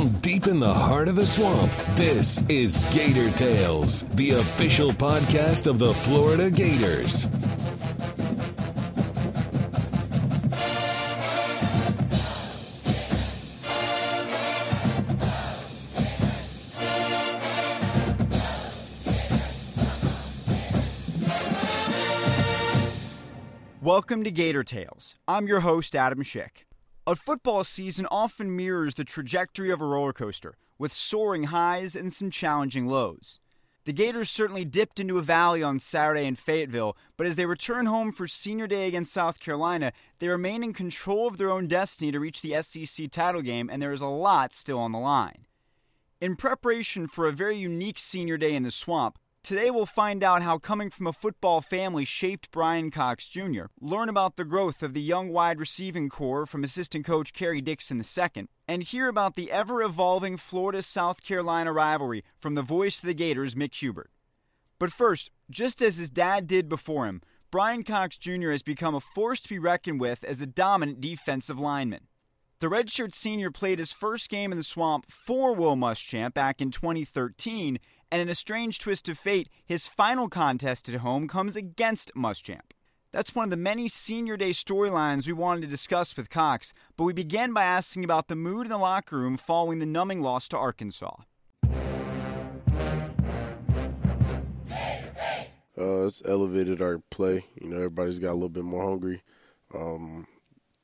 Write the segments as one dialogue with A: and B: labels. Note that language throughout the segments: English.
A: From deep in the heart of the swamp, this is Gator Tales, the official podcast of the Florida Gators.
B: Welcome to Gator Tales. I'm your host, Adam Schick. A football season often mirrors the trajectory of a roller coaster, with soaring highs and some challenging lows. The Gators certainly dipped into a valley on Saturday in Fayetteville, but as they return home for senior day against South Carolina, they remain in control of their own destiny to reach the SEC title game, and there is a lot still on the line. In preparation for a very unique senior day in the swamp, Today we'll find out how coming from a football family shaped Brian Cox Jr., learn about the growth of the young wide receiving corps from assistant coach Kerry Dixon II, and hear about the ever evolving Florida South Carolina rivalry from the voice of the Gators, Mick Hubert. But first, just as his dad did before him, Brian Cox Jr. has become a force to be reckoned with as a dominant defensive lineman. The redshirt senior played his first game in the swamp for Will Muschamp back in 2013 and in a strange twist of fate, his final contest at home comes against Muschamp. That's one of the many senior day storylines we wanted to discuss with Cox, but we began by asking about the mood in the locker room following the numbing loss to Arkansas.
C: Uh, it's elevated our play. You know, everybody's got a little bit more hungry. Um,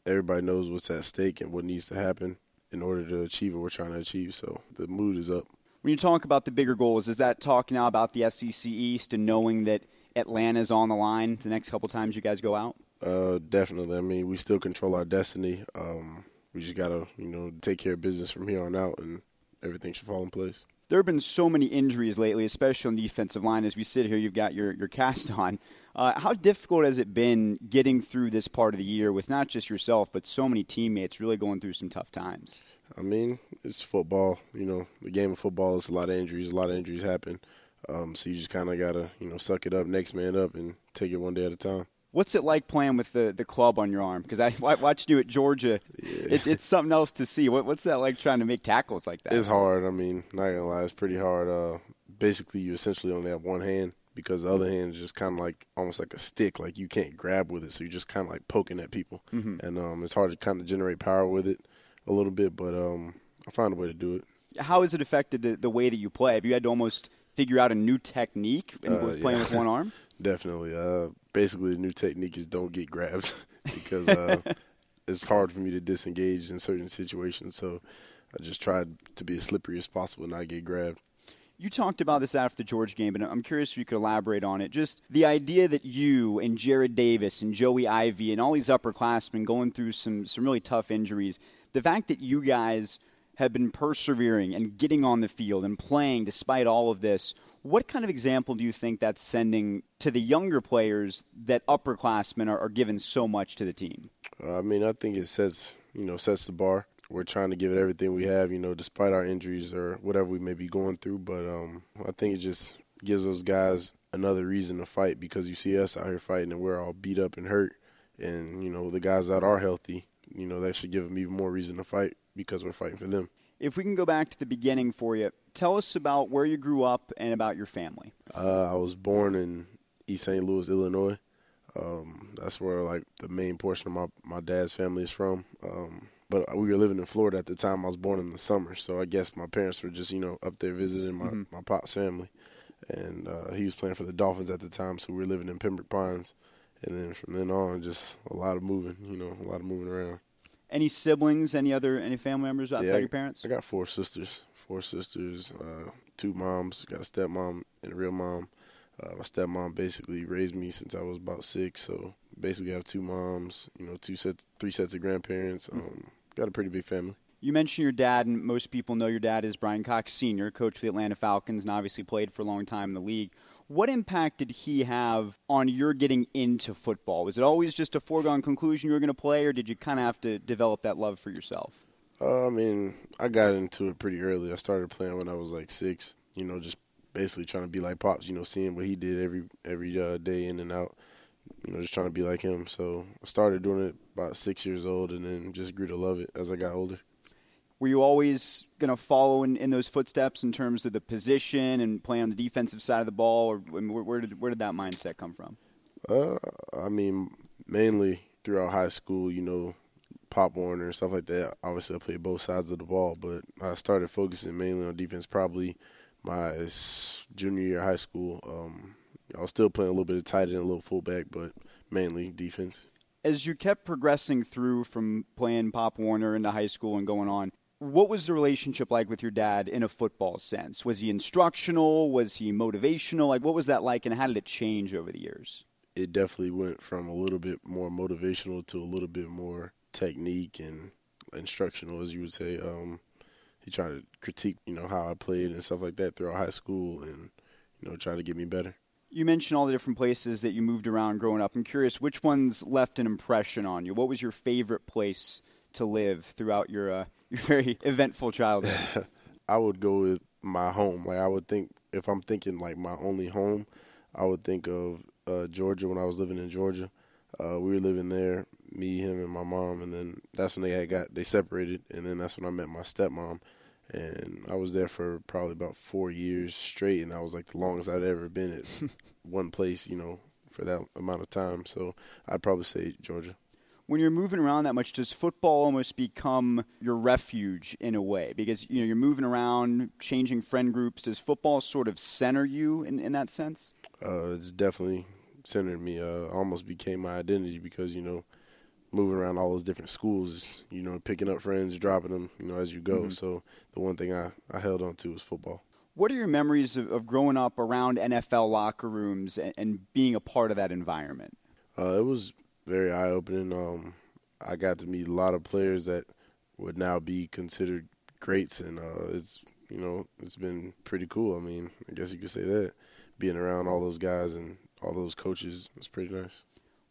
C: everybody knows what's at stake and what needs to happen in order to achieve what we're trying to achieve. So the mood is up.
B: When you talk about the bigger goals, is that talk now about the SEC East and knowing that Atlanta's on the line the next couple times you guys go out?
C: Uh, definitely. I mean, we still control our destiny. Um, we just gotta, you know, take care of business from here on out, and everything should fall in place.
B: There have been so many injuries lately, especially on the defensive line. As we sit here, you've got your, your cast on. Uh, how difficult has it been getting through this part of the year with not just yourself, but so many teammates really going through some tough times?
C: I mean, it's football. You know, the game of football is a lot of injuries. A lot of injuries happen. Um, so you just kind of gotta, you know, suck it up, next man up, and take it one day at a time.
B: What's it like playing with the, the club on your arm? Because I watched you at Georgia. Yeah. It, it's something else to see. What, what's that like trying to make tackles like that?
C: It's hard. I mean, not gonna lie, it's pretty hard. Uh, basically, you essentially only have one hand because the other hand is just kind of like almost like a stick, like you can't grab with it, so you're just kind of like poking at people, mm-hmm. and um, it's hard to kind of generate power with it a little bit, but um, I found a way to do it.
B: How has it affected the, the way that you play? Have you had to almost figure out a new technique uh, with playing yeah. with one arm?
C: Definitely. Uh, basically, the new technique is don't get grabbed because uh, it's hard for me to disengage in certain situations. So I just tried to be as slippery as possible and not get grabbed.
B: You talked about this after the George game, but I'm curious if you could elaborate on it. Just the idea that you and Jarrad Davis and Joey Ivie and all these upperclassmen going through some, some really tough injuries, the fact that you guys have been persevering and getting on the field and playing despite all of this, what kind of example do you think that's sending to the younger players that upperclassmen are, are giving so much to the team?
C: I mean, I think it sets you know sets the bar. We're trying to give it everything we have, you know, despite our injuries or whatever we may be going through. But um, I think it just gives those guys another reason to fight because you see us out here fighting and we're all beat up and hurt, and you know the guys that are healthy you know, that should give them even more reason to fight because we're fighting for them.
B: If we can go back to the beginning for you, tell us about where you grew up and about your family.
C: Uh, I was born in East St. Louis, Illinois. Um, that's where like the main portion of my my dad's family is from. Um, but we were living in Florida at the time. I was born in the summer, so I guess my parents were just you know up there visiting my mm-hmm. my pop's family, and uh, he was playing for the Dolphins at the time, so we were living in Pembroke Pines and then from then on, just a lot of moving. You know, a lot of moving around.
B: Any siblings? Any other? Any family members outside
C: yeah,
B: your parents?
C: I got four sisters. Four sisters. Uh, two moms. Got a stepmom and a real mom. Uh, my stepmom basically raised me since I was about six. So basically, I have two moms. You know, two sets, three sets of grandparents. Um, got a pretty big family.
B: You mentioned your dad, and most people know your dad is Brian Cox Sr., coach for the Atlanta Falcons, and obviously played for a long time in the league. What impact did he have on your getting into football? Was it always just a foregone conclusion you were going to play, or did you kind of have to develop that love for yourself?
C: Uh, I mean, I got into it pretty early. I started playing when I was like six. You know, just basically trying to be like pops. You know, seeing what he did every every uh, day in and out. You know, just trying to be like him. So I started doing it about six years old, and then just grew to love it as I got older.
B: Were you always going to follow in, in those footsteps in terms of the position and play on the defensive side of the ball, or where, where did where did that mindset come from?
C: Uh, I mean, mainly throughout high school, you know, Pop Warner and stuff like that. Obviously, I played both sides of the ball, but I started focusing mainly on defense probably my junior year of high school. Um, I was still playing a little bit of tight end, a little fullback, but mainly defense.
B: As you kept progressing through from playing Pop Warner into high school and going on, what was the relationship like with your dad in a football sense? Was he instructional? Was he motivational? Like, what was that like, and how did it change over the years?
C: It definitely went from a little bit more motivational to a little bit more technique and instructional, as you would say. Um, he tried to critique, you know, how I played and stuff like that throughout high school, and you know, try to get me better.
B: You mentioned all the different places that you moved around growing up. I'm curious, which ones left an impression on you? What was your favorite place to live throughout your uh, your very eventful childhood?
C: I would go with my home. Like I would think, if I'm thinking like my only home, I would think of uh, Georgia when I was living in Georgia. Uh, we were living there, me, him, and my mom, and then that's when they had got they separated, and then that's when I met my stepmom, and I was there for probably about four years straight, and that was like the longest I'd ever been at one place, you know, for that amount of time. So I'd probably say Georgia.
B: When you're moving around that much, does football almost become your refuge in a way? Because you know you're moving around, changing friend groups. Does football sort of center you in, in that sense?
C: Uh, it's definitely centered me. Uh, almost became my identity because you know moving around all those different schools, you know, picking up friends, dropping them, you know, as you go. Mm-hmm. So the one thing I, I held on to was football.
B: What are your memories of, of growing up around NFL locker rooms and, and being a part of that environment?
C: Uh, it was very eye opening. Um, I got to meet a lot of players that would now be considered greats, and uh, it's you know it's been pretty cool. I mean, I guess you could say that being around all those guys and all those coaches was pretty nice.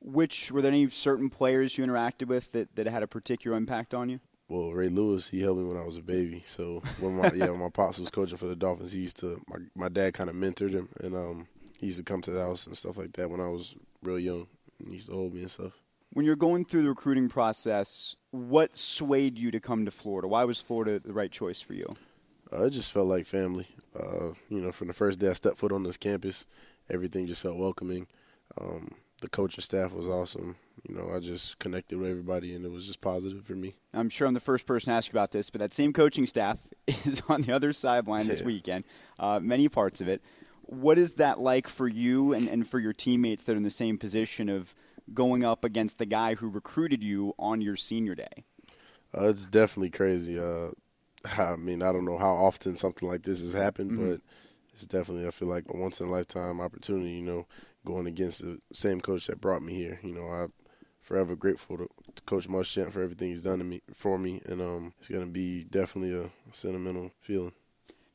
B: Which were there any certain players you interacted with that, that had a particular impact on you?
C: Well, Ray Lewis, he helped me when I was a baby. So when my yeah, when my pops was coaching for the Dolphins, he used to my my dad kind of mentored him, and um, he used to come to the house and stuff like that when I was real young, he used to hold me and stuff.
B: When you're going through the recruiting process, what swayed you to come to Florida? Why was Florida the right choice for you?
C: Uh, it just felt like family. Uh, you know, from the first day I stepped foot on this campus, everything just felt welcoming. Um, the coaching staff was awesome. You know, I just connected with everybody, and it was just positive for me.
B: I'm sure I'm the first person to ask about this, but that same coaching staff is on the other sideline this weekend, uh, many parts of it. What is that like for you and, and for your teammates that are in the same position of going up against the guy who recruited you on your senior day?
C: Uh, it's definitely crazy. Uh, I mean, I don't know how often something like this has happened, mm-hmm. but it's definitely I feel like a once in a lifetime opportunity. You know, going against the same coach that brought me here. You know, I'm forever grateful to, to Coach Muschamp for everything he's done to me for me, and um, it's going to be definitely a sentimental feeling.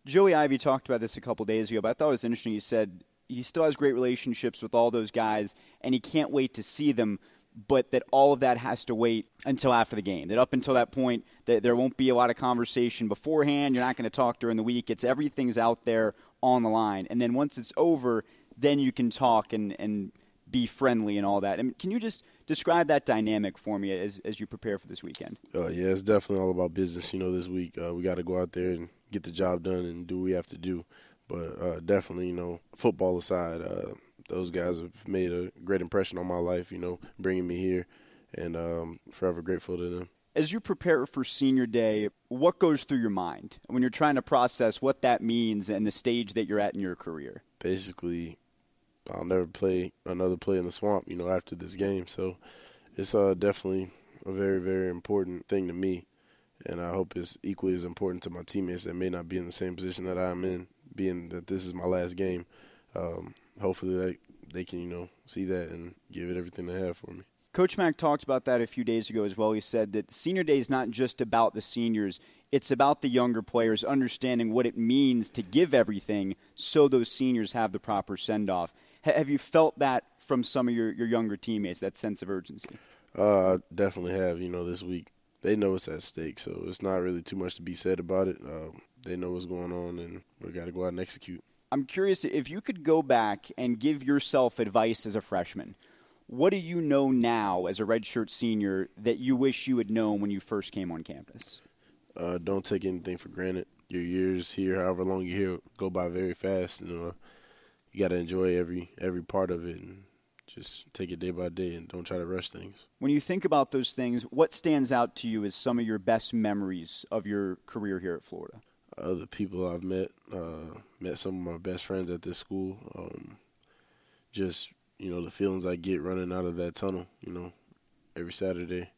B: Joey Ivie talked about this a couple days ago, but I thought it was interesting. He said he still has great relationships with all those guys, and he can't wait to see them. But that all of that has to wait until after the game. That up until that point, that there won't be a lot of conversation beforehand. You're not going to talk during the week. It's everything's out there on the line, and then once it's over, then you can talk and and be friendly and all that. I mean, can you just describe that dynamic for me as as you prepare for this weekend?
C: Uh, yeah, it's definitely all about business. You know, this week uh, we got to go out there and get the job done and do what we have to do. But uh, definitely, you know, football aside, uh, those guys have made a great impression on my life. You know, bringing me here, and um, forever grateful to them.
B: As you prepare for senior day, what goes through your mind when you're trying to process what that means and the stage that you're at in your career?
C: Basically, I'll never play another play in the swamp, you know, after this game. So it's uh, definitely a very, very important thing to me. And I hope it's equally as important to my teammates that may not be in the same position that I'm in being that this is my last game, um, hopefully they, they can, you know, see that and give it everything they have for me.
B: Coach Mac talked about that a few days ago as well. He said that senior day is not just about the seniors, it's about the younger players understanding what it means to give everything so those seniors have the proper send off. Have you felt that from some of your, your younger teammates, that sense of urgency?
C: Uh, I definitely have. You know, this week they know it's at stake, so it's not really too much to be said about it. Uh, they know what's going on, and we got to go out and execute.
B: I'm curious if you could go back and give yourself advice as a freshman. What do you know now as a redshirt senior that you wish you had known when you first came on campus?
C: Uh, don't take anything for granted. Your years here, however long you're here, go by very fast. And uh, you got to enjoy every every part of it and just take it day by day and don't try to rush things.
B: When you think about those things, what stands out to you as some of your best memories of your career here at Florida?
C: Uh, the people I've met, uh, met some of my best friends at this school. Um, just you know the feelings I get running out of that tunnel. You know, every Saturday,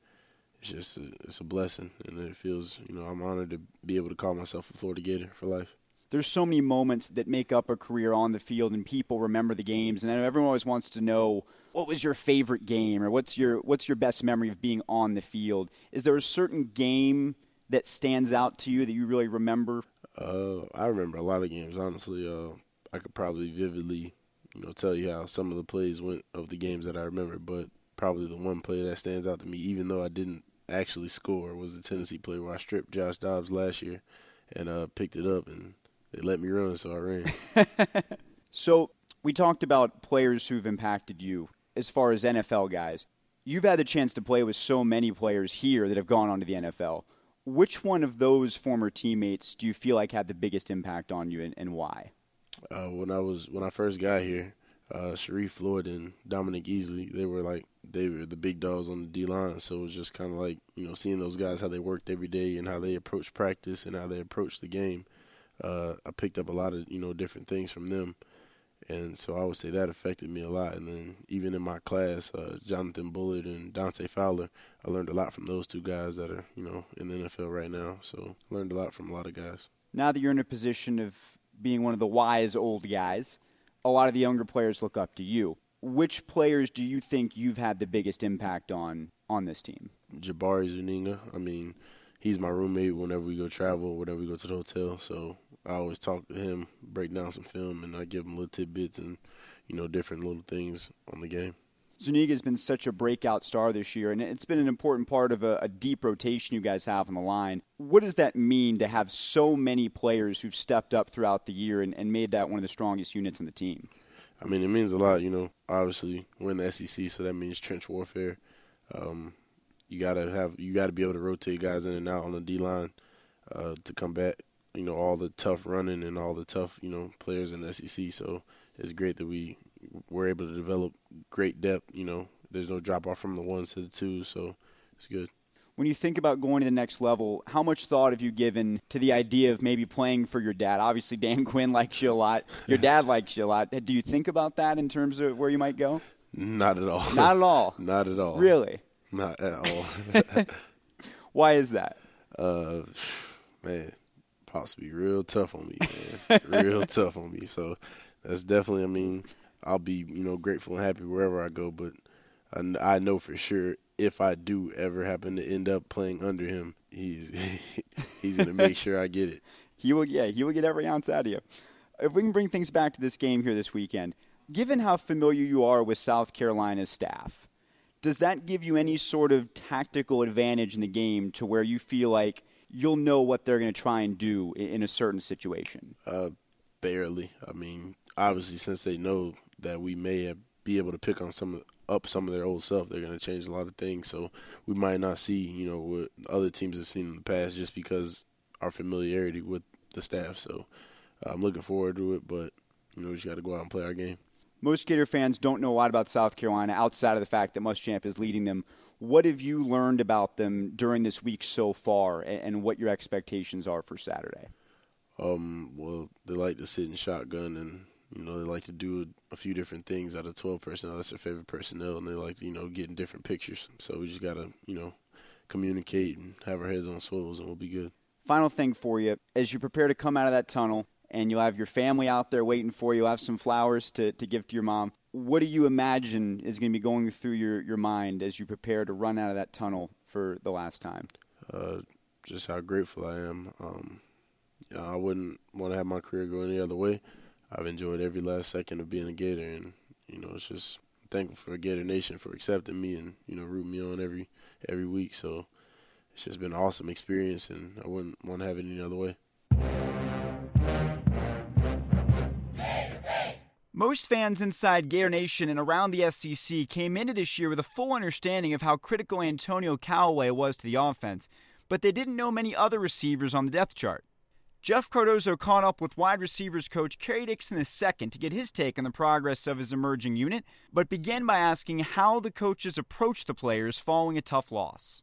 C: it's just a, it's a blessing, and it feels you know I'm honored to be able to call myself a Florida Gator for life
B: there's so many moments that make up a career on the field and people remember the games and I know everyone always wants to know what was your favorite game or what's your what's your best memory of being on the field? Is there a certain game that stands out to you that you really remember?
C: Uh, i remember a lot of games honestly. Uh, i could probably vividly you know tell you how some of the plays went of the games that i remember but probably the one play that stands out to me even though i didn't actually score was the tennessee play where i stripped josh dobbs last year and uh, picked it up and they let me run, so I ran.
B: so we talked about players who've impacted you as far as NFL guys. You've had the chance to play with so many players here that have gone on to the NFL. Which one of those former teammates do you feel like had the biggest impact on you, and, and why?
C: Uh, when I was when I first got here, uh, Sharrif Floyd and Dominique Easley, they were like they were the big dogs on the D line. So it was just kind of like you know seeing those guys how they worked every day and how they approached practice and how they approached the game uh, I picked up a lot of you know different things from them, and so I would say that affected me a lot. And then even in my class, uh, Jonathan Bullard and Dante Fowler, I learned a lot from those two guys that are you know in the NFL right now. So I learned a lot from a lot of guys.
B: Now that you're in a position of being one of the wise old guys, a lot of the younger players look up to you. Which players do you think you've had the biggest impact on on this team?
C: Jabari Zuniga. I mean, he's my roommate whenever we go travel, whenever we go to the hotel. So I always talk to him, break down some film, and I give him little tidbits and you know different little things on the game.
B: Zuniga has been such a breakout star this year, and it's been an important part of a, a, deep rotation you guys have on the line. What does that mean to have so many players who've stepped up throughout the year and, and made that one of the strongest units in the team?
C: I mean, it means a lot. You know, obviously we're in the SEC, so that means trench warfare. Um, you gotta have you gotta be able to rotate guys in and out on the D line uh, to combat you know all the tough running and all the tough you know players in the SEC. So it's great that we were able to develop great depth. You know, there's no drop off from the ones to the twos, so it's good.
B: When you think about going to the next level, how much thought have you given to the idea of maybe playing for your dad? Obviously, Dan Quinn likes you a lot. Your dad likes you a lot. Do you think about that in terms of where you might go?
C: Not at all.
B: Not at all.
C: Not at all.
B: Really?
C: Not at all.
B: Why is that?
C: Uh, man, possibly real tough on me, man. real tough on me. So that's definitely. I mean, I'll be you know grateful and happy wherever I go, but I, I know for sure if I do ever happen to end up playing under him, he's he's gonna make sure I get it.
B: He will. Yeah, he will get every ounce out of you. If we can bring things back to this game here this weekend, given how familiar you are with South Carolina's staff, does that give you any sort of tactical advantage in the game to where you feel like you'll know what they're going to try and do in a certain situation?
C: Uh, barely. I mean, obviously, since they know that we may be able to pick on some up some of their old stuff, they're going to change a lot of things. So we might not see, you know, what other teams have seen in the past, just because our familiarity with the staff. So uh, I'm looking forward to it, but you know, we just got to go out and play our game.
B: Most Gator fans don't know a lot about South Carolina outside of the fact that Muschamp is leading them what have you learned about them during this week so far, and, what your expectations are for Saturday?
C: Um, well, they like to sit in shotgun, and you know they like to do a few different things out of twelve personnel. That's their favorite personnel, and they like to you know get in different pictures. So we just gotta you know communicate and have our heads on swivels, and we'll be good.
B: Final thing for you, as you prepare to come out of that tunnel, and you'll have your family out there waiting for you. You'll have some flowers to, to give to your mom what do you imagine is going to be going through your, your mind as you prepare to run out of that tunnel for the last time?
C: Uh, just how grateful I am. Um, you know, I wouldn't want to have my career go any other way. I've enjoyed every last second of being a Gator, and you know, it's just thankful for Gator Nation for accepting me and you know rooting me on every every week. So it's just been an awesome experience, and I wouldn't want to have it any other way.
B: Most fans inside Gator Nation and around the SEC came into this year with a full understanding of how critical Antonio Callaway was to the offense. but they didn't know many other receivers on the depth chart. Jeff Cardozo caught up with wide receivers coach Kerry Dixon II to get his take on the progress of his emerging unit, but began by asking how the coaches approach the players following a tough loss.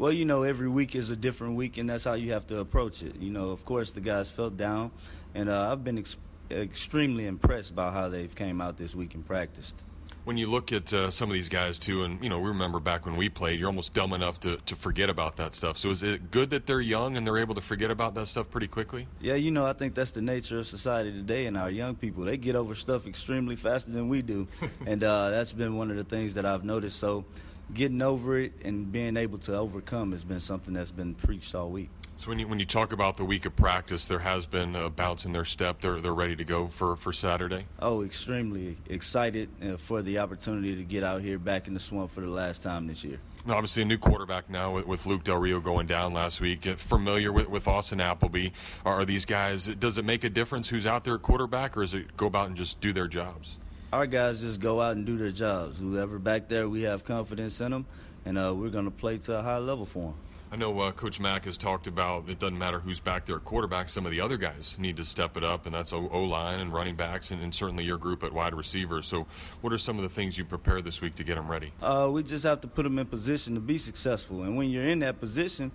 D: Well, you know, every week is a different week, and that's how you have to approach it. You know, of course, the guys felt down, and uh, I've been ex- extremely impressed by how they've came out this week and practiced.
E: When you look at uh, some of these guys too, and you know, we remember back when we played, you're almost dumb enough to, to forget about that stuff. So is it good that they're young and they're able to forget about that stuff pretty quickly?
D: Yeah, you know, I think that's the nature of society today, and our young people they get over stuff extremely faster than we do, and uh, that's been one of the things that I've noticed. So getting over it and being able to overcome has been something that's been preached all week.
E: So when you when you talk about the week of practice, there has been a bounce in their step. They're they're ready to go for, for Saturday.
D: Oh, extremely excited uh, for the opportunity to get out here back in the swamp for the last time this year.
E: Now, obviously, a new quarterback now with, with Luke Del Rio going down last week. Familiar with, with Austin Appleby. Are these guys? Does it make a difference who's out there at quarterback, or does it go about and just do their jobs?
D: Our guys just go out and do their jobs. Whoever back there, we have confidence in them, and uh, we're going to play to a high level for them.
E: I know uh, Coach Mac has talked about it doesn't matter who's back there at quarterback. Some of the other guys need to step it up, and that's O line and running backs, and, and, certainly your group at wide receiver. So, what are some of the things you prepare this week to get them ready?
D: Uh, we just have to put them in position to be successful, and when you're in that position,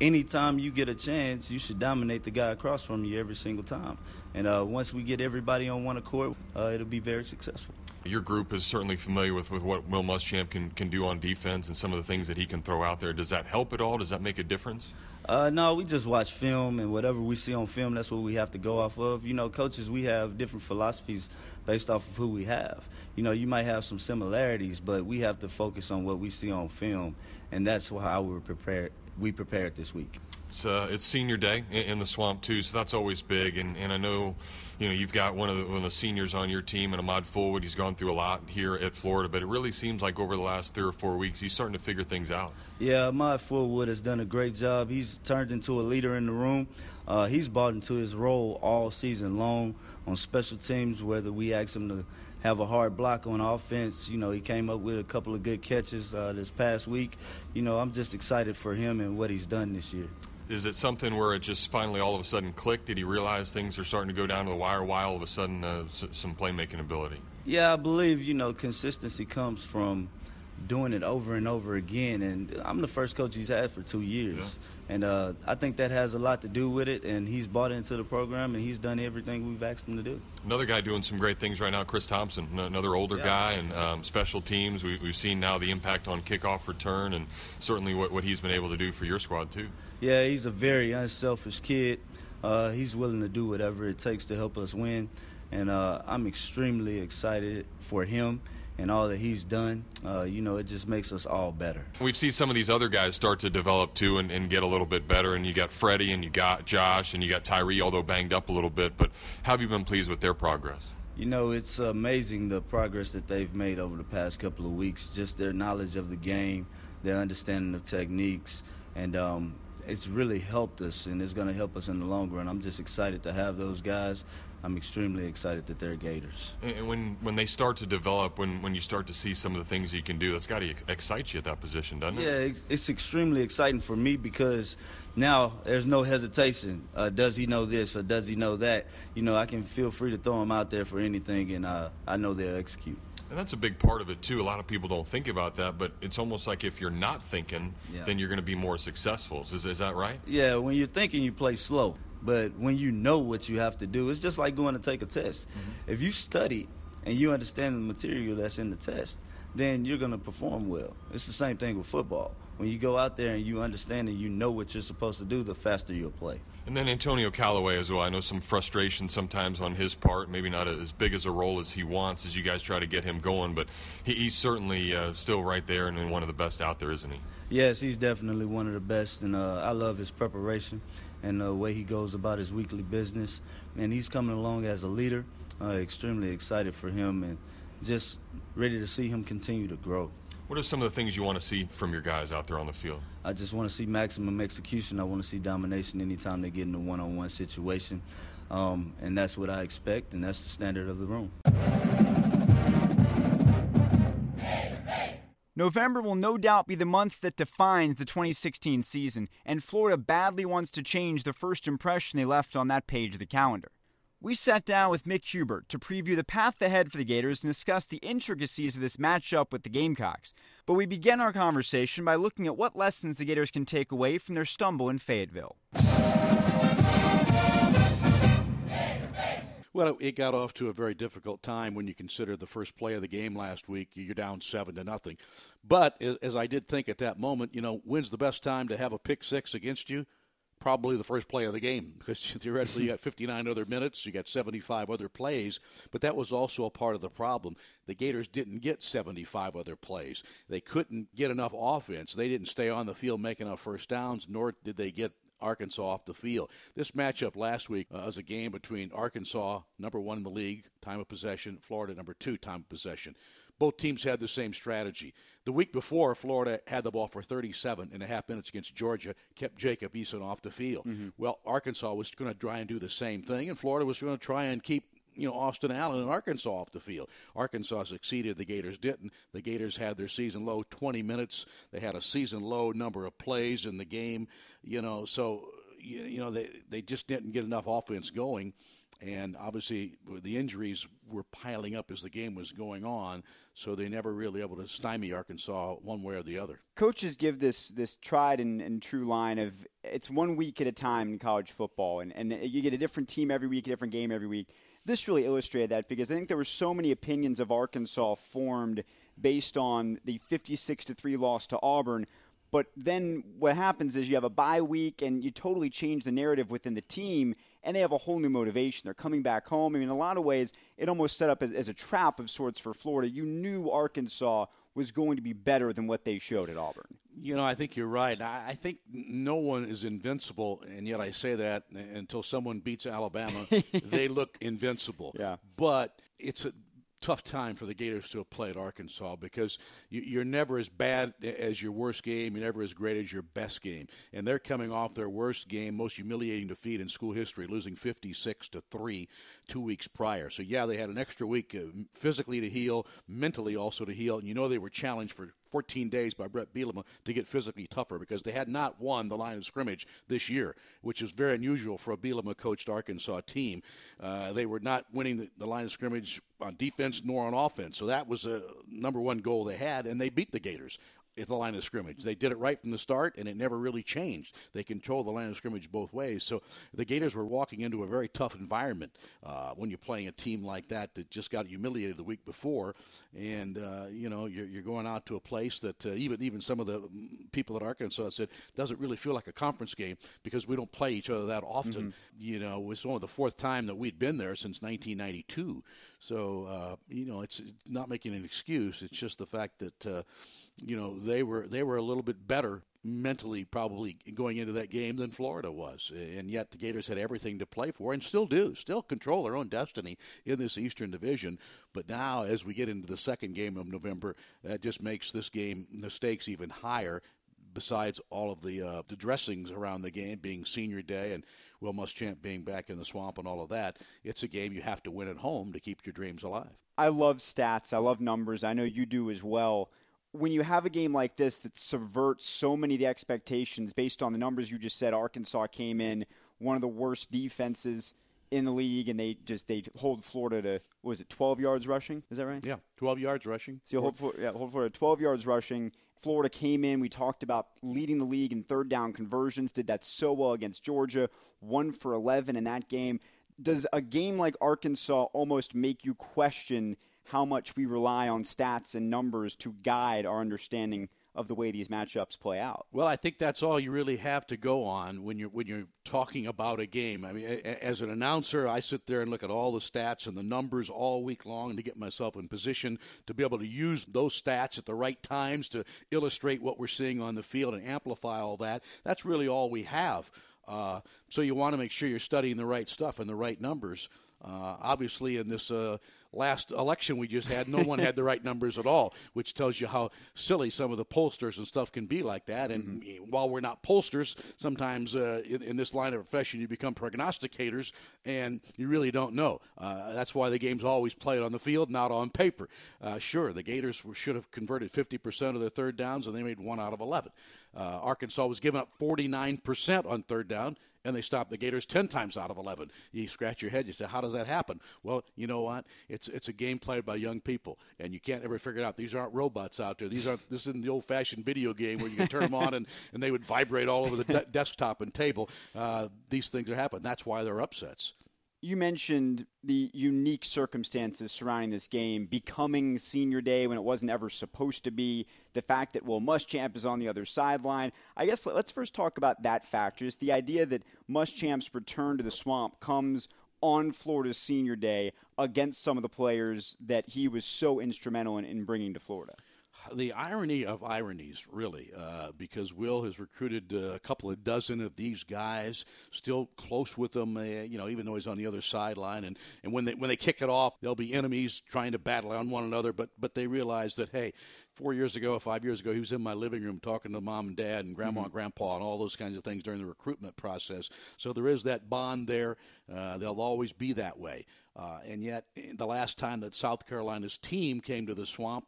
D: anytime you get a chance, you should dominate the guy across from you every single time. And uh, once we get everybody on one accord, uh, it'll be very successful.
E: Your group is certainly familiar with, with what Will Muschamp can, can do on defense and some of the things that he can throw out there. Does that help at all? Does that make a difference?
D: Uh, no, we just watch film, and whatever we see on film, that's what we have to go off of. You know, coaches, we have different philosophies based off of who we have. You know, you might have some similarities, but we have to focus on what we see on film, and that's how we're prepared we prepared this week.
E: It's uh, it's senior day in the swamp too, so that's always big. And, and I know, you know, you've got one of the, one of the seniors on your team, and Ahmad Fulwood. He's gone through a lot here at Florida, but it really seems like over the last three or four weeks, he's starting to figure things out.
D: Yeah, Ahmad Fulwood has done a great job. He's turned into a leader in the room. Uh, he's bought into his role all season long on special teams, whether we ask him to have a hard block on offense. You know, he came up with a couple of good catches uh, this past week. You know, I'm just excited for him and what he's done this year.
E: Is it something where it just finally all of a sudden clicked? Did he realize things are starting to go down to the wire? Why all of a sudden uh, some playmaking ability?
D: Yeah, I believe you know consistency comes from doing it over and over again. And I'm the first coach he's had for two years. Yeah. And uh, I think that has a lot to do with it. And he's bought into the program and he's done everything we've asked him to do.
E: Another guy doing some great things right now, Chris Thompson, another older yeah. guy and um, special teams. We, have seen now the impact on kickoff return and certainly what, what he's been able to do for your squad, too.
D: Yeah, he's a very unselfish kid. Uh, he's willing to do whatever it takes to help us win. And uh, I'm extremely excited for him and all that he's done, uh, you know, it just makes us all better.
E: We've seen some of these other guys start to develop too and, and, get a little bit better. And you got Freddie and you got Josh and you got Tyree, although banged up a little bit. But have you been pleased with their progress?
D: You know, it's amazing the progress that they've made over the past couple of weeks, just their knowledge of the game, their understanding of techniques, and um, it's really helped us and it's going to help us in the long run. I'm just excited to have those guys I'm extremely excited that they're Gators.
E: And when when they start to develop, when when you start to see some of the things you can do, that's got to excite you at that position, doesn't
D: it? Yeah, it's extremely exciting for me because now there's no hesitation. Uh, does he know this or does he know that? You know, I can feel free to throw him out there for anything, and uh, I know they'll execute.
E: And that's a big part of it too. A lot of people don't think about that, but it's almost like if you're not thinking, yeah. then you're going to be more successful. Is, is that right?
D: Yeah, when you're thinking, you play slow. But when you know what you have to do, it's just like going to take a test. Mm-hmm. If you study and you understand the material that's in the test, then you're going to perform well. It's the same thing with football. When you go out there and you understand and you know what you're supposed to do, the faster you'll play.
E: And then Antonio Callaway as well. I know some frustration sometimes on his part, maybe not as big as a role as he wants as you guys try to get him going, but he, he's certainly uh, still right there and one of the best out there, isn't he?
D: Yes, he's definitely one of the best, and uh, I love his preparation and the way he goes about his weekly business. And he's coming along as a leader. Uh, extremely excited for him and just ready to see him continue to grow.
E: What are some of the things you want to see from your guys out there on the field?
D: I just want to see maximum execution. I want to see domination anytime they get in a one-on-one situation, um, and that's what I expect, and that's the standard of the room.
B: November will no doubt be the month that defines the 2016 season, and Florida badly wants to change the first impression they left on that page of the calendar. We sat down with Mick Hubert to preview the path ahead for the Gators and discuss the intricacies of this matchup with the Gamecocks. But we began our conversation by looking at what lessons the Gators can take away from their stumble in Fayetteville.
F: Well, it got off to a very difficult time when you consider the first play of the game last week. You're down seven to nothing. But as I did think at that moment, you know, when's the best time to have a pick six against you? Probably the first play of the game because theoretically you got 59 other minutes, you got 75 other plays, but that was also a part of the problem. The Gators didn't get 75 other plays. They couldn't get enough offense. They didn't stay on the field making enough first downs, nor did they get Arkansas off the field. This matchup last week uh, was a game between Arkansas, number one in the league, time of possession, Florida, number two, time of possession. Both teams had the same strategy. The week before, Florida had the ball for 37 and a half minutes against Georgia, kept Jacob Eason off the field. Mm-hmm. Well, Arkansas was going to try and do the same thing, and Florida was going to try and keep you know Austin Allen and Arkansas off the field. Arkansas succeeded, the Gators didn't. The Gators had their season low 20 minutes. They had a season low number of plays in the game, you know, so you know they they just didn't get enough offense going. And obviously, the injuries were piling up as the game was going on, so they never really able to stymie Arkansas one way or the other.
B: Coaches give this this tried and, and true line of it's one week at a time in college football, and, and you get a different team every week, a different game every week this really illustrated that because I think there were so many opinions of Arkansas formed based on the 56 to 3 loss to Auburn. But then what happens is you have a bye week and you totally change the narrative within the team, and they have a whole new motivation. They're coming back home. I mean, in a lot of ways, it almost set up as, as a trap of sorts for Florida. You knew Arkansas was going to be better than what they showed at Auburn.
F: You know, I think you're right. I think no one is invincible, and yet I say that until someone beats Alabama, they look invincible.
B: Yeah.
F: But it's a tough time for the Gators to have played Arkansas because you're never as bad as your worst game. You're never as great as your best game. And they're coming off their worst game, most humiliating defeat in school history, losing 56 to three two weeks prior. So yeah, they had an extra week uh, physically to heal, mentally also to heal, and you know they were challenged for 14 days by Bret Bielema to get physically tougher because they had not won the line of scrimmage this year, which is very unusual for a Bielema coached Arkansas team. Uh, they were not winning the, the, line of scrimmage on defense nor on offense, so that was a number one goal they had, and they beat the Gators at the line of scrimmage. They did it right from the start, and it never really changed. They controlled the line of scrimmage both ways. So the Gators were walking into a very tough environment uh, when you're playing a team like that that just got humiliated the week before, and uh, you know you're, you're, going out to a place that uh, even even some of the people at Arkansas said doesn't really feel like a conference game because we don't play each other that often. Mm-hmm. You know, it's only the fourth time that we'd been there since 1992. So uh, you know, it's not making an excuse. It's just the fact that uh, you know they were they were a little bit better mentally probably going into that game than Florida was. And yet the Gators had everything to play for and still do, still control their own destiny in this Eastern Division. But now, as we get into the second game of November, that just makes this game, the stakes even higher. Besides all of the uh, the dressings around the game being Senior Day and Will Muschamp being back in the swamp and all of that, it's a game you have to win at home to keep your dreams alive.
B: I love stats. I love numbers. I know you do as well when you have a game like this that subverts so many of the expectations based on the numbers you just said, Arkansas came in one of the worst defenses in the league, and they just they hold Florida to what was it, 12 yards rushing? Is that right?
F: Yeah, 12 yards rushing.
B: So hold, Florida, yeah, hold Florida 12 yards rushing. Florida came in. We talked about leading the league in third down conversions. Did that so well against Georgia. One for 11 in that game. Does a game like Arkansas almost make you question? How much we rely on stats and numbers to guide our understanding of the way these matchups play out.
F: Well, I think that's all you really have to go on when you're when you're talking about a game. I mean, as an announcer, I sit there and look at all the stats and the numbers all week long to get myself in position to be able to use those stats at the right times to illustrate what we're seeing on the field and amplify all that. That's really all we have. Uh, so you want to make sure you're studying the right stuff and the right numbers. Uh, obviously, in this uh, last election we just had, no one had the right numbers at all, which tells you how silly some of the pollsters and stuff can be like that. And mm-hmm. while we're not pollsters, sometimes uh, in, in, this line of profession you become prognosticators, and you really don't know. Uh, that's why the game's always played on the field, not on paper. Uh, sure, the Gators should have converted 50% of their third downs, and they made one out of 11. Uh, Arkansas was giving up 49% on third down and they stop the Gators 10 times out of 11. You scratch your head, you say, how does that happen? Well, you know what? It's it's a game played by young people, and you can't ever figure it out. These aren't robots out there. These aren't, this isn't the old-fashioned video game where you can turn them on and, and they would vibrate all over the de- desktop and table. Uh, these things are happening. That's why they're upsets
B: you mentioned the unique circumstances surrounding this game becoming senior day when it wasn't ever supposed to be the fact that will muschamp is on the other sideline. I guess let's first talk about that factor. Just the idea that muschamp's return to the swamp comes on florida's senior day against some of the players that he was so instrumental in, in bringing to florida
F: the irony of ironies, really, uh, because Will has recruited uh, a couple of dozen of these guys, still close with them, uh, you know, even though he's on the other sideline. And, and when they when they kick it off, they'll be enemies trying to battle on one another. But but they realize that hey, four years ago, five years ago, he was in my living room talking to mom and dad and grandma mm-hmm. and grandpa and all those kinds of things during the recruitment process. So there is that bond there. Uh, they'll always be that way. Uh, and yet, the last time that South Carolina's team came to the swamp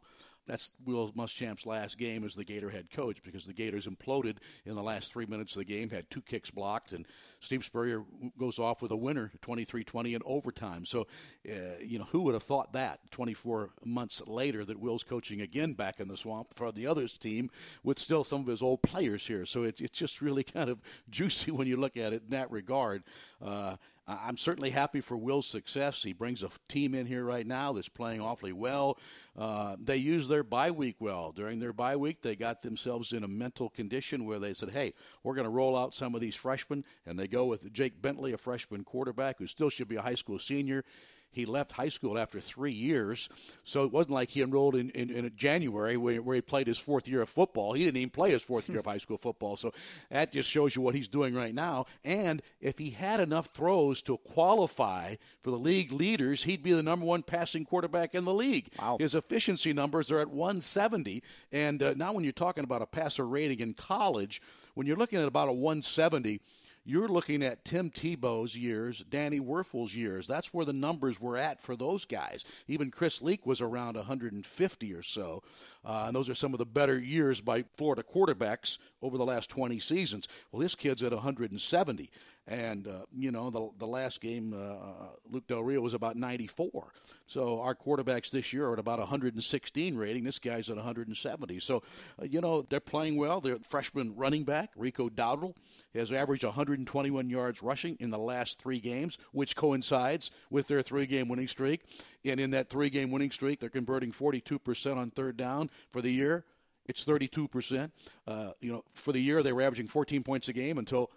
F: that's Will Muschamp's last game as the Gator head coach because the Gators imploded in the last three minutes of the game, had two kicks blocked, and Steve Spurrier goes off with a winner, 23-20 in overtime. So, uh, you know, who would have thought that 24 months later that Will's coaching again back in the swamp for the others team with still some of his old players here. So it's, it's just really kind of juicy when you look at it in that regard. Uh, I'm certainly happy for Will's success. He brings a team in here right now that's playing awfully well. Uh, they use their bye week well. During their bye week, they got themselves in a mental condition where they said, hey, we're going to roll out some of these freshmen. And they go with Jake Bentley, a freshman quarterback who still should be a high school senior. He left high school after three years, so it wasn't like he enrolled in, in, in January where, where, he played his fourth year of football. He didn't even play his fourth year of high school football. So that just shows you what he's doing right now. And if he had enough throws to qualify for the league leaders, he'd be the number one passing quarterback in the league.
B: Wow.
F: His efficiency numbers are at 170. And uh, now when you're talking about a passer rating in college, when you're looking at about a 170, you're looking at Tim Tebow's years, Danny Wuerffel's years. That's where the numbers were at for those guys. Even Chris Leak was around 150 or so. Uh, and those are some of the better years by Florida quarterbacks over the last 20 seasons. Well, this kid's at 170. And, uh, you know, the, the last game, uh, Luke Del Rio was about 94. So our quarterbacks this year are at about 116 rating. This guy's at 170. So, uh, you know, they're playing well. They're freshman running back, Rico Dowdle, has averaged 121 yards rushing in the last three games, which coincides with their three game winning streak. And in that three game winning streak, they're converting 42% on third down for the year. It's 32%. Uh, you know, for the year, they were averaging 14 points a game until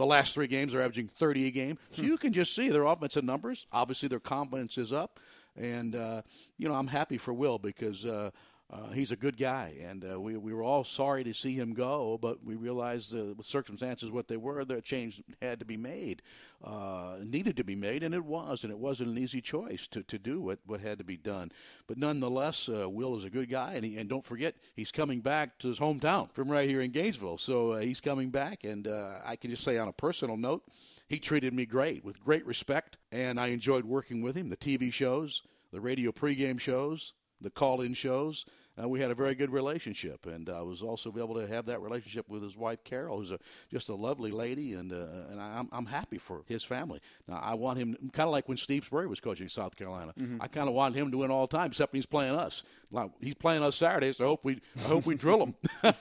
F: the last three games are averaging 30 a game. So you can just see their offensive numbers. Obviously, their confidence is up. And, uh, you know, I'm happy for Will because uh, uh, he's a good guy, and uh, we we were all sorry to see him go, but we realized uh, the circumstances what they were, the change had to be made, uh, needed to be made, and it was, and it wasn't an easy choice to, to do what, what had to be done. But nonetheless, uh, Will is a good guy, and he, and don't forget he's coming back to his hometown from right here in Gainesville, so uh, he's coming back, and I can just say on a personal note, he treated me great with great respect, and I enjoyed working with him. The TV shows, the radio pregame shows, the call-in shows uh, we had a very good relationship, and I was also able to have that relationship with his wife Carol, who's a, just a lovely lady, and uh, and I'm I'm happy for his family. Now I want him kind of like when Steve Spurrier was coaching South Carolina. Mm-hmm. I kind of want him to win all the time, except when he's playing us. Like he's playing us Saturdays. So I hope we I hope we drill him.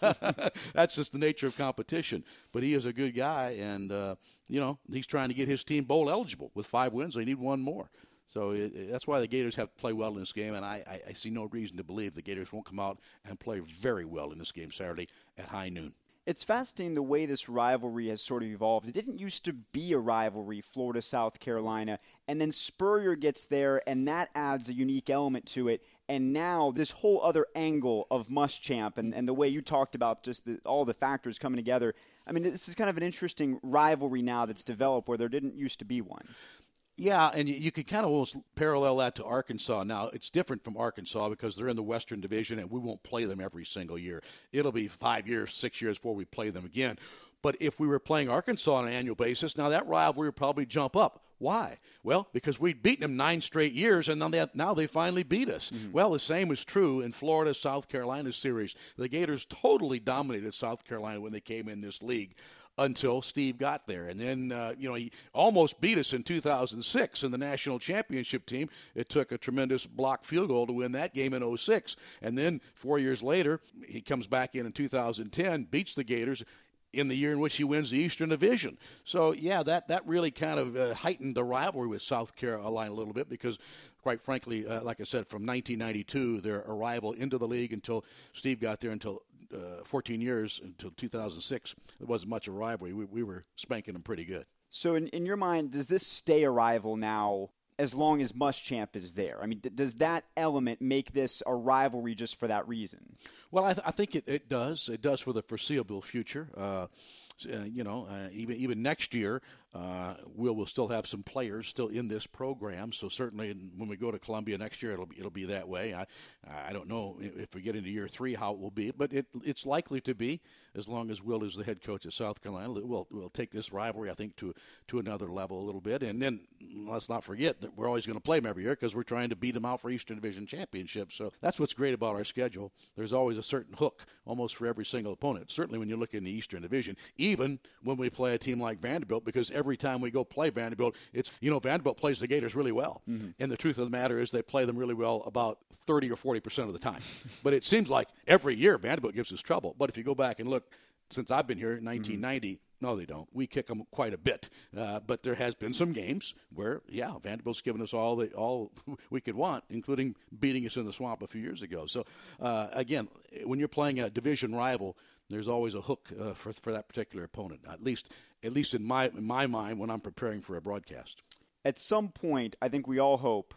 F: That's just the nature of competition. But he is a good guy, and uh, you know he's trying to get his team bowl eligible with five wins. They need one more. So it, that's why the Gators have to play well in this game, and I, I, I see no reason to believe the Gators won't come out and play very well in this game Saturday at high noon.
B: It's fascinating the way this rivalry has sort of evolved. It didn't used to be a rivalry, Florida South Carolina, and then Spurrier gets there, and that adds a unique element to it. And now this whole other angle of Muschamp and, and the way you talked about just the, all the factors coming together. I mean, this is kind of an interesting rivalry now that's developed where there didn't used to be one
F: Yeah, and you, you could kind of almost parallel that to Arkansas. Now, it's different from Arkansas because they're in the Western Division and we won't play them every single year. It'll be five years, six years before we play them again. But if we were playing Arkansas on an annual basis, now that rivalry would probably jump up. Why? Well, because we'd beaten them nine straight years, and now they, now they finally beat us. Mm-hmm. Well, the same is true in Florida South Carolina series. The Gators totally dominated South Carolina when they came in this league until Steve got there. And then, uh, you know, he almost beat us in 2006 in the national championship team. It took a tremendous block field goal to win that game in 06. And then four years later, he comes back in in 2010, beats the Gators in the year in which he wins the Eastern Division. So, yeah, that, that really kind of uh, heightened the rivalry with South Carolina a little bit because, quite frankly, uh, like I said, from 1992, their arrival into the league until Steve got there until uh, 14 years until 2006, there wasn't much of a rivalry. We, we were spanking them pretty good.
B: So, in, in your mind, does this stay a rival now as long as Muschamp is there? I mean, d- does that element make this a rivalry just for that reason?
F: Well, I, th- I think it, it does. It does for the foreseeable future. Uh, uh, you know, uh, even even next year, uh, we'll will still have some players still in this program. So certainly, when we go to Columbia next year, it'll be, it'll be that way. I I don't know if we get into year three how it will be, but it it's likely to be as long as Will is the head coach of South Carolina. We'll we'll take this rivalry, I think, to to another level a little bit. And then let's not forget that we're always going to play them every year because we're trying to beat them out for Eastern Division championship. So that's what's great about our schedule. There's always a certain hook almost for every single opponent. Certainly when you look in the Eastern Division, even when we play a team like Vanderbilt, because every time we go play Vanderbilt, it's you know Vanderbilt plays the Gators really well, mm-hmm. and the truth of the matter is they play them really well about 30 or 40 percent of the time. but it seems like every year Vanderbilt gives us trouble. But if you go back and look since I've been here in 1990. Mm-hmm. No, they don't. We kick them quite a bit, uh, but there has been some games where, yeah, Vanderbilt's given us all the all we could want, including beating us in the swamp a few years ago. So, uh, again, when you're playing a division rival, there's always a hook uh, for for that particular opponent. At least, at least in my in my mind, when I'm preparing for a broadcast.
B: At some point, I think we all hope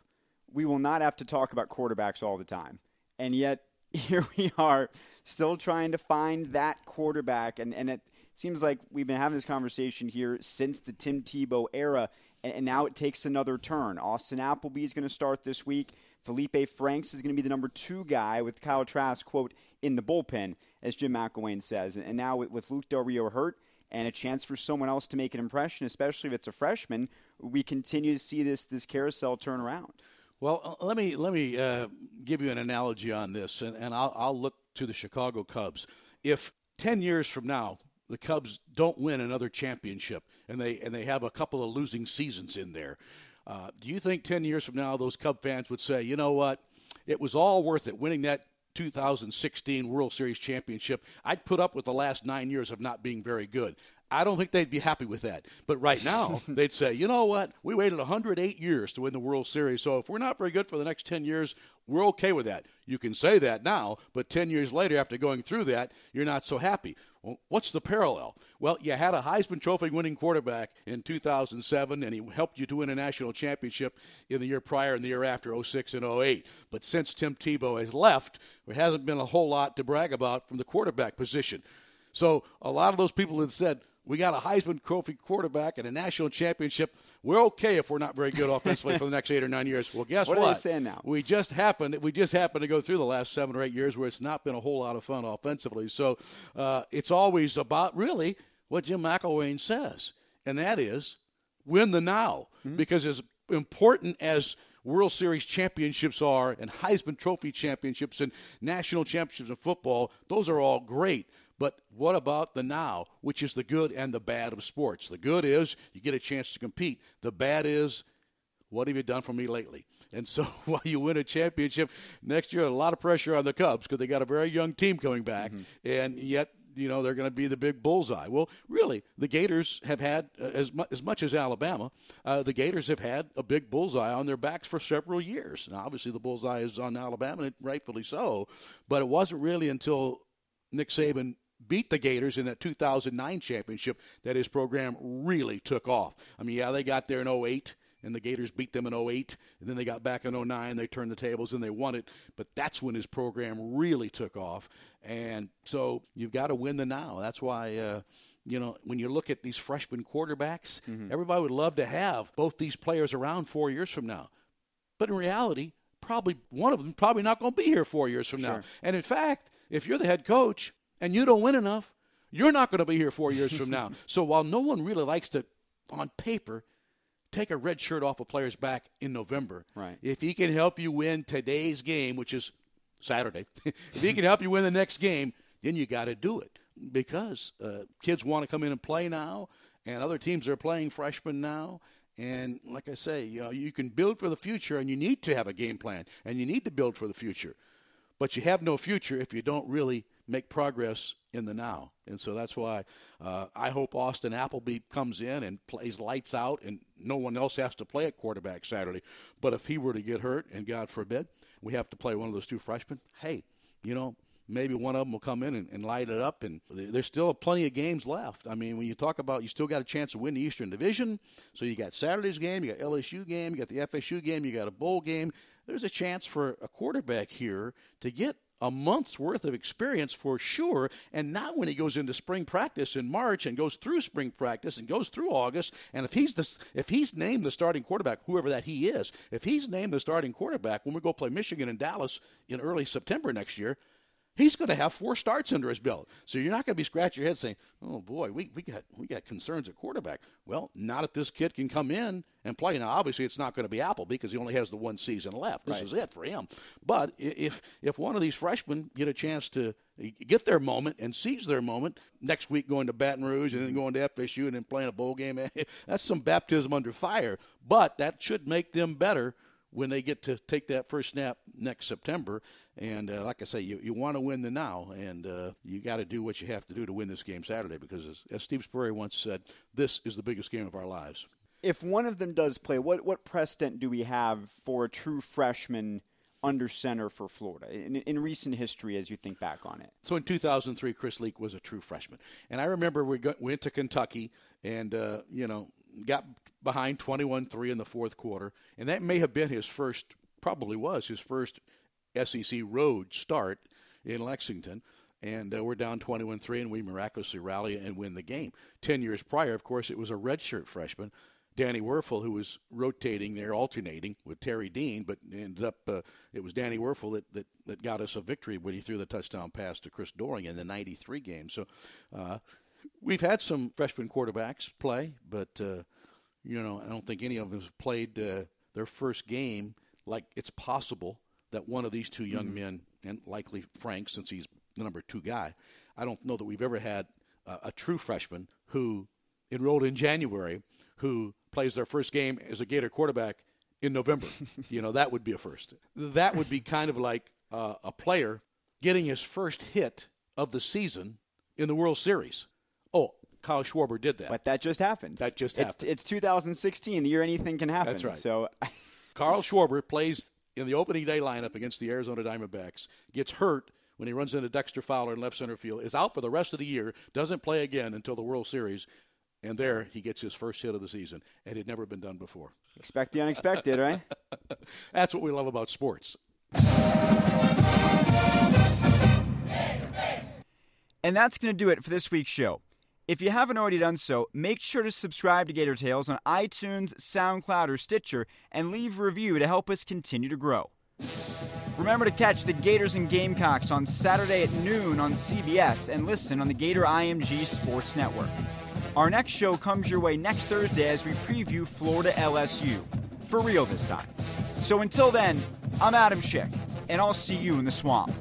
B: we will not have to talk about quarterbacks all the time, and yet here we are still trying to find that quarterback. And, and it seems like we've been having this conversation here since the Tim Tebow era, and, and now it takes another turn. Austin Appleby is going to start this week. Feleipe Franks is going to be the number two guy with Kyle Trask, quote, in the bullpen, as Jim McElwain says. And now with, with Luke Del Rio hurt and a chance for someone else to make an impression, especially if it's a freshman, we continue to see this, this carousel turn around.
F: Well, uh, let me let me uh, give you an analogy on this, and, and I'll, I'll look to the Chicago Cubs. If ten years from now the Cubs don't win another championship, and they and they have a couple of losing seasons in there, uh, do you think ten years from now those Cub fans would say, you know what, it was all worth it winning that 2016 World Series championship? I'd put up with the last nine years of not being very good. I don't think they'd be happy with that. But right now, they'd say, you know what? We waited 108 years to win the World Series. So if we're not very good for the next 10 years, we're okay with that. You can say that now, but 10 years later, after going through that, you're not so happy. What's the parallel? Well, you had a Heisman Trophy winning quarterback in 2007, and he helped you to win a national championship in the year prior and the year after, 06 and 08. But since Tim Tebow has left, there hasn't been a whole lot to brag about from the quarterback position. So a lot of those people had said, we got a Heisman Trophy quarterback and a national championship. We're okay if we're not very good offensively for the next eight or nine years. Well, guess
B: what?
F: What
B: are they saying now?
F: We just happened. We just happened to go through the last seven or eight years where it's not been a whole lot of fun offensively. So uh, it's always about really what Jim McElwain says, and that is win the now. Mm-hmm. Because as important as World Series championships are, and Heisman Trophy championships, and national championships in football, those are all great. But what about the now, which is the good and the bad of sports? The good is you get a chance to compete. The bad is what have you done for me lately? And so while you win a championship next year, a lot of pressure on the Cubs because they got a very young team coming back, mm-hmm. and yet you know they're going to be the big bullseye. Well, really, the Gators have had uh, as much as much as Alabama. Uh, the Gators have had a big bullseye on their backs for several years. Now, obviously, the bullseye is on Alabama, and rightfully so. But it wasn't really until Nick Saban beat the Gators in that 2009 championship that his program really took off. I mean, yeah, they got there in 08 and the Gators beat them in 08 and then they got back in 09 they turned the tables and they won it but that's when his program really took off and so you've got to win the now that's why uh, you know, when you look at these freshman quarterbacks, mm-hmm. everybody would love to have both these players around four years from now. But in reality, probably one of them probably not going to be here four years from sure. now. And in fact, if you're the head coach and you don't win enough, you're not going to be here four years from now. So while no one really likes to, on paper, take a red shirt off a player's back in November,
B: right.
F: if he can help you win today's game, which is Saturday, if he can help you win the next game, then you got to do it because uh, kids want to come in and play now, and other teams are playing freshmen now. And like I say, you know, you can build for the future, and you need to have a game plan, and you need to build for the future. But you have no future if you don't really make progress in the now. And so that's why uh, I hope Austin Appleby comes in and plays lights out, and no one else has to play at quarterback Saturday. But if he were to get hurt, and God forbid, we have to play one of those two freshmen, hey, you know, maybe one of them will come in and, and, light it up. And there's still plenty of games left. I mean, when you talk about you still got a chance to win the Eastern Division, so you got Saturday's game, you got LSU game, you got the FSU game, you got a bowl game. There's a chance for a quarterback here to get a month's worth of experience for sure. And not when he goes into spring practice in March and goes through spring practice and goes through August. And if he's the, if he's named the starting quarterback, whoever that he is, if he's named the starting quarterback when we go play Michigan and Dallas in early September next year, he's going to have four starts under his belt. So you're not going to be scratching your head saying, "Oh boy, we, we got we got concerns at quarterback." Well, not if this kid can come in and play. Now, obviously, it's not going to be Apple because he only has the one season left. This right. is it for him. But if if one of these freshmen get a chance to get their moment and seize their moment next week, going to Baton Rouge and then going to FSU and then playing a bowl game, that's some baptism under fire. But that should make them better when they get to take that first snap next September. And uh, like I say, you, you want to win the now, and uh, you got to do what you have to do to win this game Saturday because, as, as Steve Spurrier once said, this is the biggest game of our lives.
B: If one of them does play, what, what precedent do we have for a true freshman? under center for Florida in, in, recent history as you think back on it?
F: So in 2003, Chris Leak was a true freshman. And I remember we got, went to Kentucky and, uh, you know, got behind 21 3 in the fourth quarter. And that may have been his first, probably was his first SEC road start in Lexington. And uh, we're down 21 3, and we miraculously rally and win the game. Ten years prior, of course, it was a redshirt freshman, Danny Wuerffel, who was rotating there, alternating with Terry Dean, but ended up, uh, it was Danny Wuerffel that, that, that got us a victory when he threw the touchdown pass to Chris Doering in the 93 game. So uh, we've had some freshman quarterbacks play, but, uh, you know, I don't think any of them have played uh, their first game like it's possible that one of these two young mm-hmm. men, and likely Frank, since he's the number two guy, I don't know that we've ever had a, a true freshman who enrolled in January who plays their first game as a Gator quarterback in November. you know, that would be a first. That would be kind of like uh, a player getting his first hit of the season in the World Series. Oh, Kyle Schwarber did that.
B: But that just happened.
F: That just
B: it's,
F: happened.
B: It's 2016, the year anything can happen.
F: That's right.
B: So
F: Carl Schwarber plays in the opening day lineup against the Arizona Diamondbacks, gets hurt when he runs into Dexter Fowler in left center field, is out for the rest of the year, doesn't play again until the World Series, and there he gets his first hit of the season, and it had never been done before.
B: Expect the unexpected, right? Eh?
F: That's what we love about sports.
B: And that's going to do it for this week's show. If you haven't already done so, make sure to subscribe to Gator Tales on iTunes, SoundCloud, or Stitcher and leave a review to help us continue to grow. Remember to catch the Gators and Gamecocks on Saturday at noon on CBS and listen on the Gator IMG Sports Network. Our next show comes your way next Thursday as we preview Florida LSU. For real this time. So until then, I'm Adam Schick, and I'll see you in the swamp.